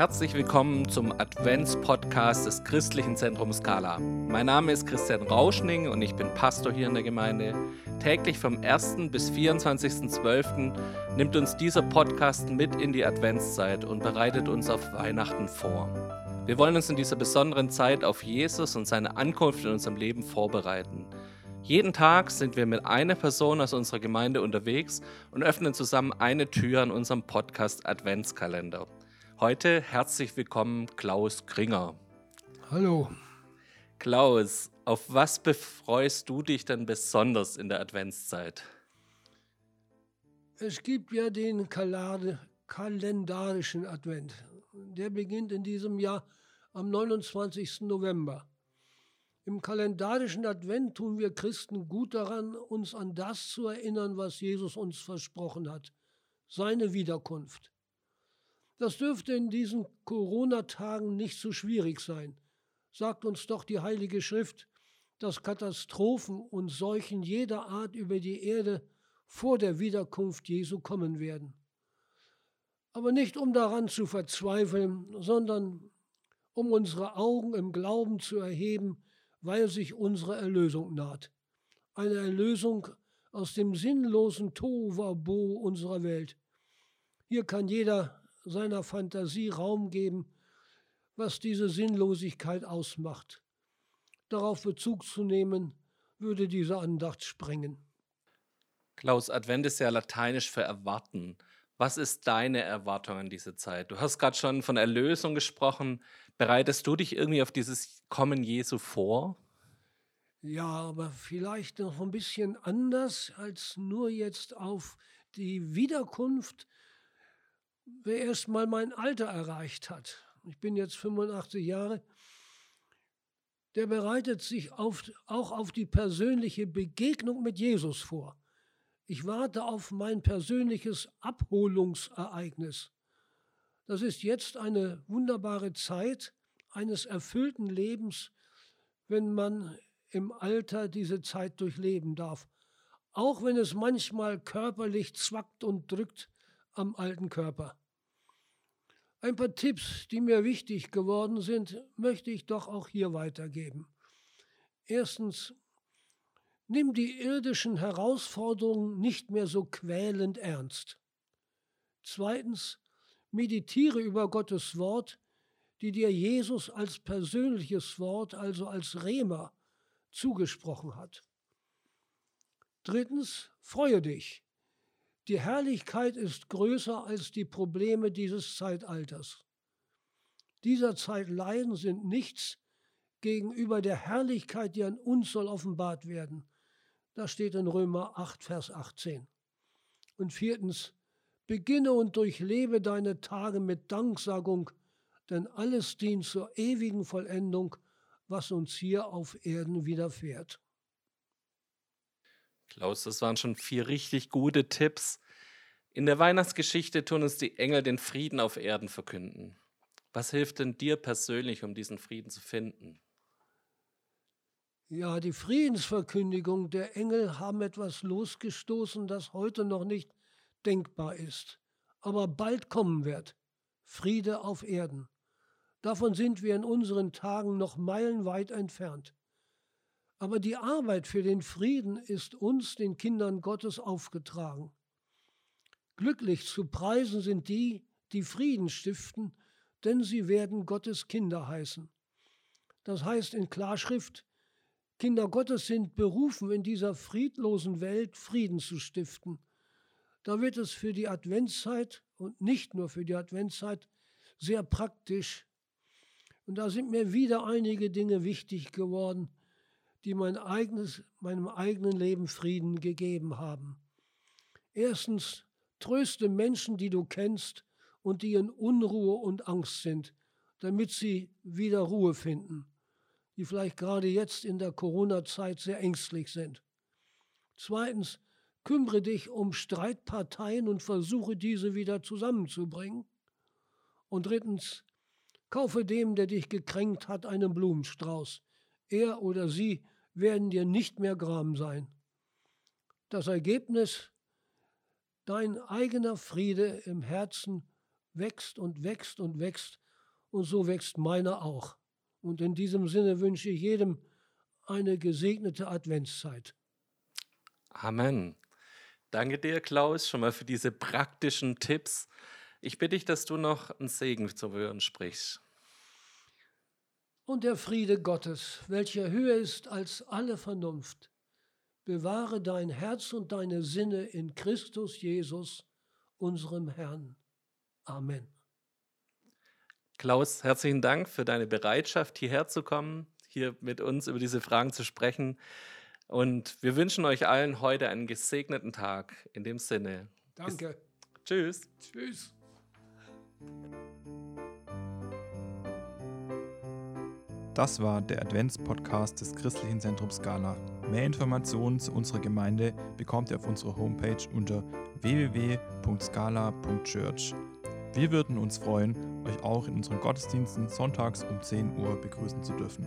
Herzlich willkommen zum Advents-Podcast des Christlichen Zentrums Skala. Mein Name ist Christian Rauschning und ich bin Pastor hier in der Gemeinde. Täglich vom 1. bis 24.12. nimmt uns dieser Podcast mit in die Adventszeit und bereitet uns auf Weihnachten vor. Wir wollen uns in dieser besonderen Zeit auf Jesus und seine Ankunft in unserem Leben vorbereiten. Jeden Tag sind wir mit einer Person aus unserer Gemeinde unterwegs und öffnen zusammen eine Tür an unserem Podcast Adventskalender. Heute herzlich willkommen Klaus Kringer. Hallo. Klaus, auf was befreust du dich denn besonders in der Adventszeit? Es gibt ja den kalendarischen Advent. Der beginnt in diesem Jahr am 29. November. Im kalendarischen Advent tun wir Christen gut daran, uns an das zu erinnern, was Jesus uns versprochen hat, seine Wiederkunft. Das dürfte in diesen Corona-Tagen nicht so schwierig sein, sagt uns doch die Heilige Schrift, dass Katastrophen und Seuchen jeder Art über die Erde vor der Wiederkunft Jesu kommen werden. Aber nicht um daran zu verzweifeln, sondern um unsere Augen im Glauben zu erheben, weil sich unsere Erlösung naht. Eine Erlösung aus dem sinnlosen Tohuwabo unserer Welt. Hier kann jeder seiner Fantasie Raum geben, was diese Sinnlosigkeit ausmacht. Darauf Bezug zu nehmen, würde diese Andacht sprengen. Klaus, Advent ist ja lateinisch für erwarten. Was ist deine Erwartung an diese Zeit? Du hast gerade schon von Erlösung gesprochen. Bereitest du dich irgendwie auf dieses Kommen Jesu vor? Ja, aber vielleicht noch ein bisschen anders als nur jetzt auf die Wiederkunft wer erst mal mein Alter erreicht hat, ich bin jetzt 85 Jahre, der bereitet sich auf, auch auf die persönliche Begegnung mit Jesus vor. Ich warte auf mein persönliches Abholungsereignis. Das ist jetzt eine wunderbare Zeit eines erfüllten Lebens, wenn man im Alter diese Zeit durchleben darf. Auch wenn es manchmal körperlich zwackt und drückt am alten Körper. Ein paar Tipps, die mir wichtig geworden sind, möchte ich doch auch hier weitergeben. Erstens, nimm die irdischen Herausforderungen nicht mehr so quälend ernst. Zweitens, meditiere über Gottes Wort, die dir Jesus als persönliches Wort, also als Rema, zugesprochen hat. Drittens, freue dich. Die Herrlichkeit ist größer als die Probleme dieses Zeitalters. Dieser Zeit Leiden sind nichts gegenüber der Herrlichkeit, die an uns soll offenbart werden. Das steht in Römer 8, Vers 18. Und viertens, beginne und durchlebe deine Tage mit Danksagung, denn alles dient zur ewigen Vollendung, was uns hier auf Erden widerfährt. Klaus, das waren schon vier richtig gute Tipps. In der Weihnachtsgeschichte tun uns die Engel den Frieden auf Erden verkünden. Was hilft denn dir persönlich, um diesen Frieden zu finden? Ja, die Friedensverkündigung der Engel haben etwas losgestoßen, das heute noch nicht denkbar ist, aber bald kommen wird. Friede auf Erden. Davon sind wir in unseren Tagen noch meilenweit entfernt. Aber die Arbeit für den Frieden ist uns, den Kindern Gottes, aufgetragen. Glücklich zu preisen sind die, die Frieden stiften, denn sie werden Gottes Kinder heißen. Das heißt in Klarschrift, Kinder Gottes sind berufen, in dieser friedlosen Welt Frieden zu stiften. Da wird es für die Adventszeit und nicht nur für die Adventszeit sehr praktisch. Und da sind mir wieder einige Dinge wichtig geworden, die mein eigenes, meinem eigenen Leben Frieden gegeben haben. Erstens, tröste Menschen, die du kennst und die in Unruhe und Angst sind, damit sie wieder Ruhe finden, die vielleicht gerade jetzt in der Corona-Zeit sehr ängstlich sind. Zweitens, kümmere dich um Streitparteien und versuche diese wieder zusammenzubringen. Und drittens, kaufe dem, der dich gekränkt hat, einen Blumenstrauß. Er oder sie werden dir nicht mehr Gram sein. Das Ergebnis, dein eigener Friede im Herzen wächst und wächst und wächst und so wächst meiner auch. Und in diesem Sinne wünsche ich jedem eine gesegnete Adventszeit. Amen. Danke dir, Klaus, schon mal für diese praktischen Tipps. Ich bitte dich, dass du noch einen Segen zu hören sprichst. Und der Friede Gottes, welcher höher ist als alle Vernunft, bewahre dein Herz und deine Sinne in Christus Jesus, unserem Herrn. Amen. Klaus, herzlichen Dank für deine Bereitschaft, hierher zu kommen, hier mit uns über diese Fragen zu sprechen. Und wir wünschen euch allen heute einen gesegneten Tag. In dem Sinne. Danke. Bis, tschüss. Tschüss. Das war der Adventspodcast des Christlichen Zentrums Scala. Mehr Informationen zu unserer Gemeinde bekommt ihr auf unserer Homepage unter www.scala.church. Wir würden uns freuen, euch auch in unseren Gottesdiensten sonntags um 10 Uhr begrüßen zu dürfen.